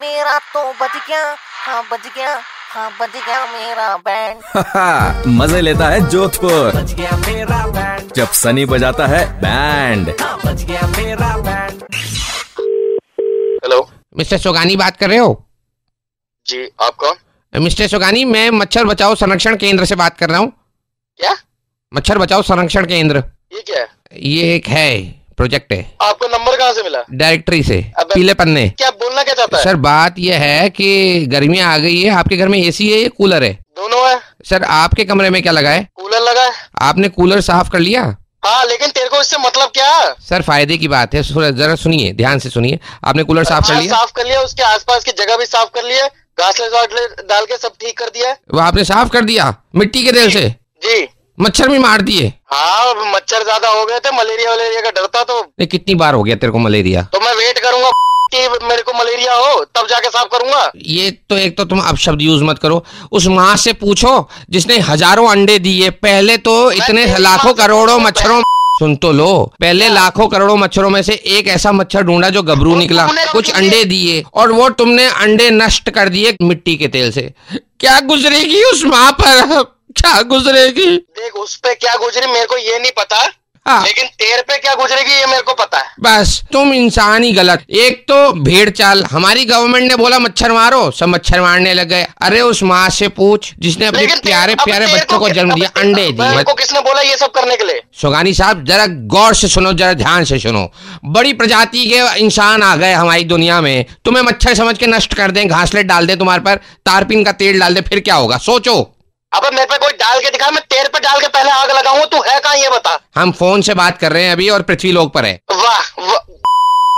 मेरा तो बज गया। हाँ बज गया। हाँ बज गया मेरा बैंड मज़े लेता है जोधपुर। बच गया मेरा बैंड जब सनी बजाता है बैंड हाँ बच गया मेरा बैंड हेलो मिस्टर सोगानी बात कर रहे हो? जी आप कौन? मिस्टर सोगानी मैं मच्छर बचाओ संरक्षण केंद्र से बात कर रहा हूँ। क्या? मच्छर बचाओ संरक्षण केंद्र। ये क्या है? ये एक है। प्रोजेक्ट है। आपको नंबर कहाँ से मिला? डायरेक्टरी से पीले पन्ने। क्या बोलना क्या चाहता है? सर बात यह है कि गर्मियाँ आ गई है आपके घर में एसी है या कूलर है? दोनों है। सर आपके कमरे में क्या लगा है? कूलर लगा है। आपने कूलर साफ़ कर लिया? हाँ लेकिन तेरे को इससे मतलब क्या? सर फ़ायदे की बात है जरा सुनिए ध्यान से सुनिए। आपने कूलर साफ़ कर हाँ, लिया? साफ़ कर लिया उसके आसपास की जगह भी साफ़ कर लिया वासले डाल के सब ठीक कर दिया। वो आपने साफ़ कर दिया मिट्टी के तेल से? जी। मच्छर भी मार दिए। हाँ मच्छर ज़्यादा हो गए थे मलेरिया वलेरिया का डर था तो। ये कितनी बार हो गया तेरे को मलेरिया? तो मैं वेट करूँगा कि मेरे को मलेरिया हो तब जाके साफ़ करूँगा। ये तो एक तो तुम अब शब्द यूज़ मत करो। उस माँ से पूछो जिसने हज़ारों अंडे दिए पहले तो इतने लाखों करोड़ों मच्छरों सुन तो लो पहले लाखों करोड़ों मच्छरों में से एक ऐसा मच्छर ढूंढा जो गबरू निकला कुछ अंडे दिए और वो तुमने अंडे नष्ट कर दिए मिट्टी के तेल से। क्या गुजरेगी उस माँ पर? क्या गुजरेगी? देख उस पे क्या गुजरी मेरे को ये नहीं पता हाँ। लेकिन तेरे पे क्या गुजरेगी ये मेरे को पता है। बस तुम इंसान ही गलत। एक तो भेड़ चाल। हमारी गवर्नमेंट ने बोला मच्छर मारो। सब मच्छर मारने लग गए। अरे उस माँ से पूछ जिसने अपने प्यारे प्यारे बच्चों को जन्म दिया अंडे दिए। को किसने बोला ये सब करने के लिए? सोगानी साहब जरा गौर से सुनो जरा ध्यान से सुनो। बड़ी प्रजाति के इंसान आ गए हमारी दुनिया में। तुम्हें मच्छर समझ के नष्ट कर दें घासलेट डाल दे तुम्हारे पर तारपीन का तेल डाल दे फिर क्या होगा? सोचो। अब मेरे पे कोई डाल के दिखा मैं तेरे पे डाल के पहले आग लगाऊँगा तू है कहाँ ये बता? हम फ़ोन से बात कर रहे हैं अभी और पृथ्वी लोग पर है। वाह वाह,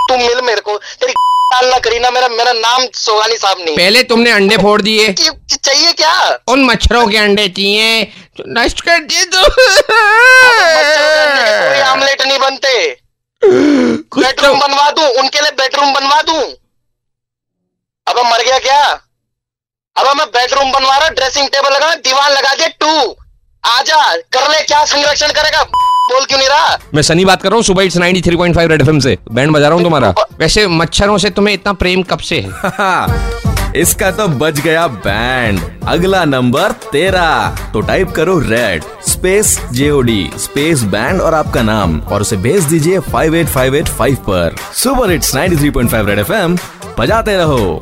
तू मिल मेरे को तेरी डालना करी ना मेरा मेरा नाम सोगानी साहब नहीं। पहले तुमने अंडे फोड़ दिए। चाहिए क्या? उन मच्छरों के अंडे चाहिए तो नष्ट कर दिए तो। आमलेट नहीं बनते। तो बेडरूम बनवा दू उनके लिए बेडरूम बनवा दू। अब मर गया क्या? अब मैं बेडरूम बनवा रहा ड्रेसिंग टेबल लगा दीवार लगा दे टू आजा कर ले क्या संरक्षण करेगा? बोल क्यों नहीं रहा? मैं सनी बात कर रहा हूँ सुबह इट्स 93.5 रेड एफएम से। बैंड बजा रहा हूँ तुम्हारा। वैसे मच्छरों से तुम्हें इतना प्रेम कब से है? इसका तो बज गया बैंड अगला नंबर तेरा। तो टाइप करो red space JOD space band और आपका नाम। और उसे भेज दीजिए 58585 पर। सुपर हिट्स 93.5 रेड एफएम बजाते रहो।